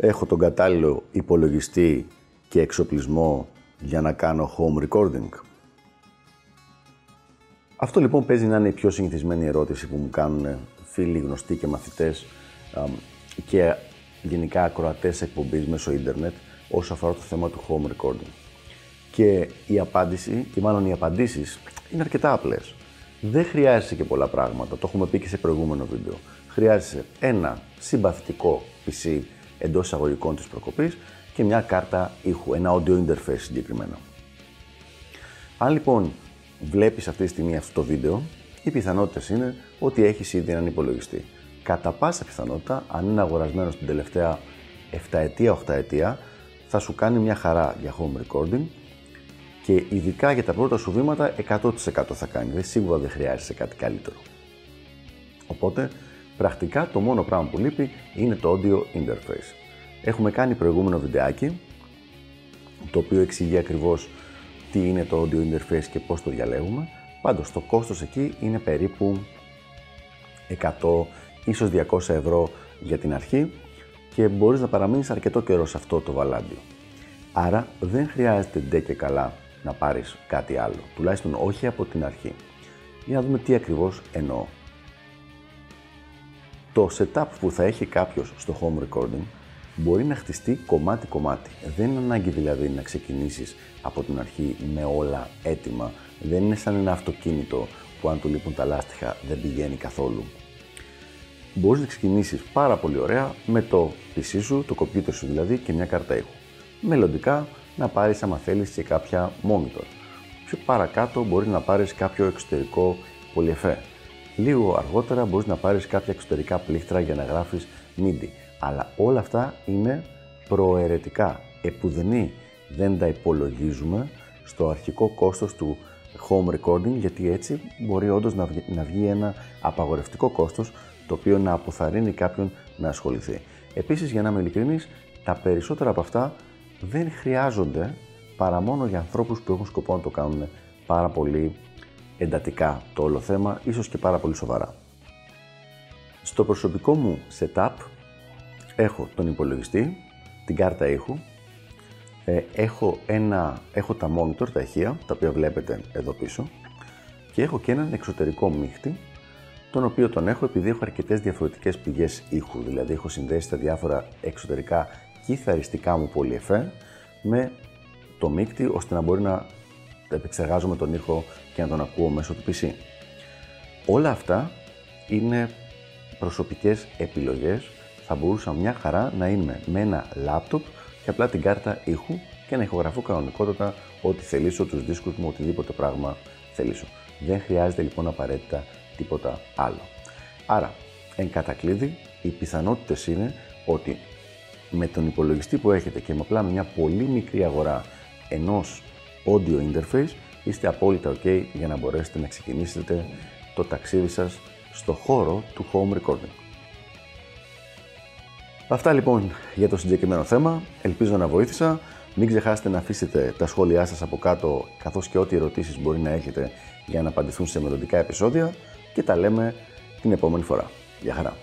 Έχω τον κατάλληλο υπολογιστή και εξοπλισμό για να κάνω home recording. Αυτό λοιπόν παίζει να είναι η πιο συνηθισμένη ερώτηση που μου κάνουν φίλοι, γνωστοί και μαθητές και γενικά ακροατές εκπομπής μέσω ίντερνετ όσο αφορά το θέμα του home recording. Και η απάντηση, και μάλλον οι απαντήσεις, είναι αρκετά απλές. Δεν χρειάζεσαι και πολλά πράγματα, το έχουμε πει και σε προηγούμενο βίντεο. Χρειάζεσαι ένα συμπαθητικό PC εντός εισαγωγικών της προκοπής και μια κάρτα ήχου, ένα audio interface συγκεκριμένα. Αν λοιπόν βλέπεις αυτή τη στιγμή αυτό το βίντεο, οι πιθανότητες είναι ότι έχεις ήδη έναν υπολογιστή. Κατά πάσα πιθανότητα, αν είναι αγορασμένος την τελευταία 7 ετία, 8 ετία, θα σου κάνει μια χαρά για home recording και ειδικά για τα πρώτα σου βήματα 100% θα κάνει. Δεν σίγουρα δεν χρειάζεσαι κάτι καλύτερο. Οπότε, πρακτικά το μόνο πράγμα που λείπει είναι το audio interface. Έχουμε κάνει προηγούμενο βιντεάκι, το οποίο εξηγεί ακριβώς τι είναι το audio interface και πώς το διαλέγουμε. Πάντως, το κόστος εκεί είναι περίπου 100, ίσως 200 ευρώ για την αρχή και μπορείς να παραμείνεις αρκετό καιρό σε αυτό το βαλάντιο. Άρα δεν χρειάζεται ντε και καλά να πάρεις κάτι άλλο, τουλάχιστον όχι από την αρχή. Για να δούμε τι ακριβώς εννοώ. Το setup που θα έχει κάποιος στο home recording μπορεί να χτιστεί κομμάτι-κομμάτι. Δεν είναι ανάγκη δηλαδή να ξεκινήσεις από την αρχή με όλα έτοιμα. Δεν είναι σαν ένα αυτοκίνητο που αν του λείπουν τα λάστιχα δεν πηγαίνει καθόλου. Μπορείς να ξεκινήσεις πάρα πολύ ωραία με το PC σου, το computer σου δηλαδή και μια κάρτα ήχου. Μελλοντικά να πάρεις άμα θέλεις και κάποια monitor. Πιο παρακάτω μπορείς να πάρεις κάποιο εξωτερικό πολυεφέ. Λίγο αργότερα μπορείς να πάρεις κάποια εξωτερικά πλήκτρα για να γράφεις MIDI. Αλλά όλα αυτά είναι προαιρετικά. Επουδενή δεν τα υπολογίζουμε στο αρχικό κόστος του home recording γιατί έτσι μπορεί όντως να βγει, να βγει ένα απαγορευτικό κόστος το οποίο να αποθαρρύνει κάποιον να ασχοληθεί. Επίσης για να είμαι ειλικρινής, τα περισσότερα από αυτά δεν χρειάζονται παρά μόνο για ανθρώπους που έχουν σκοπό να το κάνουν πάρα πολύ εντατικά το όλο θέμα, ίσως και πάρα πολύ σοβαρά. Στο προσωπικό μου setup έχω τον υπολογιστή, την κάρτα ήχου, ε, έχω, ένα, έχω τα monitor, τα ηχεία, τα οποία βλέπετε εδώ πίσω και έχω και έναν εξωτερικό μίχτη, τον οποίο τον έχω επειδή έχω αρκετές διαφορετικές πηγές ήχου, δηλαδή έχω συνδέσει τα διάφορα εξωτερικά κιθαριστικά μου πολυεφέ με το μίχτη ώστε να μπορεί να επεξεργάζομαι τον ήχο και να τον ακούω μέσω του PC. Όλα αυτά είναι προσωπικές επιλογές θα μπορούσα μια χαρά να είμαι με ένα λάπτοπ και απλά την κάρτα ήχου και να ηχογραφώ κανονικότατα ό,τι θελήσω, τους δίσκους μου, οτιδήποτε πράγμα θελήσω. Δεν χρειάζεται λοιπόν απαραίτητα τίποτα άλλο. Άρα, εν κατακλείδη, οι πιθανότητες είναι ότι με τον υπολογιστή που έχετε και με απλά μια πολύ μικρή αγορά ενός audio interface είστε απόλυτα ok για να μπορέσετε να ξεκινήσετε το ταξίδι σας στο χώρο του home recording. Αυτά λοιπόν για το συγκεκριμένο θέμα. Ελπίζω να βοήθησα. Μην ξεχάσετε να αφήσετε τα σχόλιά σας από κάτω καθώς και ό,τι ερωτήσεις μπορεί να έχετε για να απαντηθούν σε μελλοντικά επεισόδια και τα λέμε την επόμενη φορά. Γεια χαρά!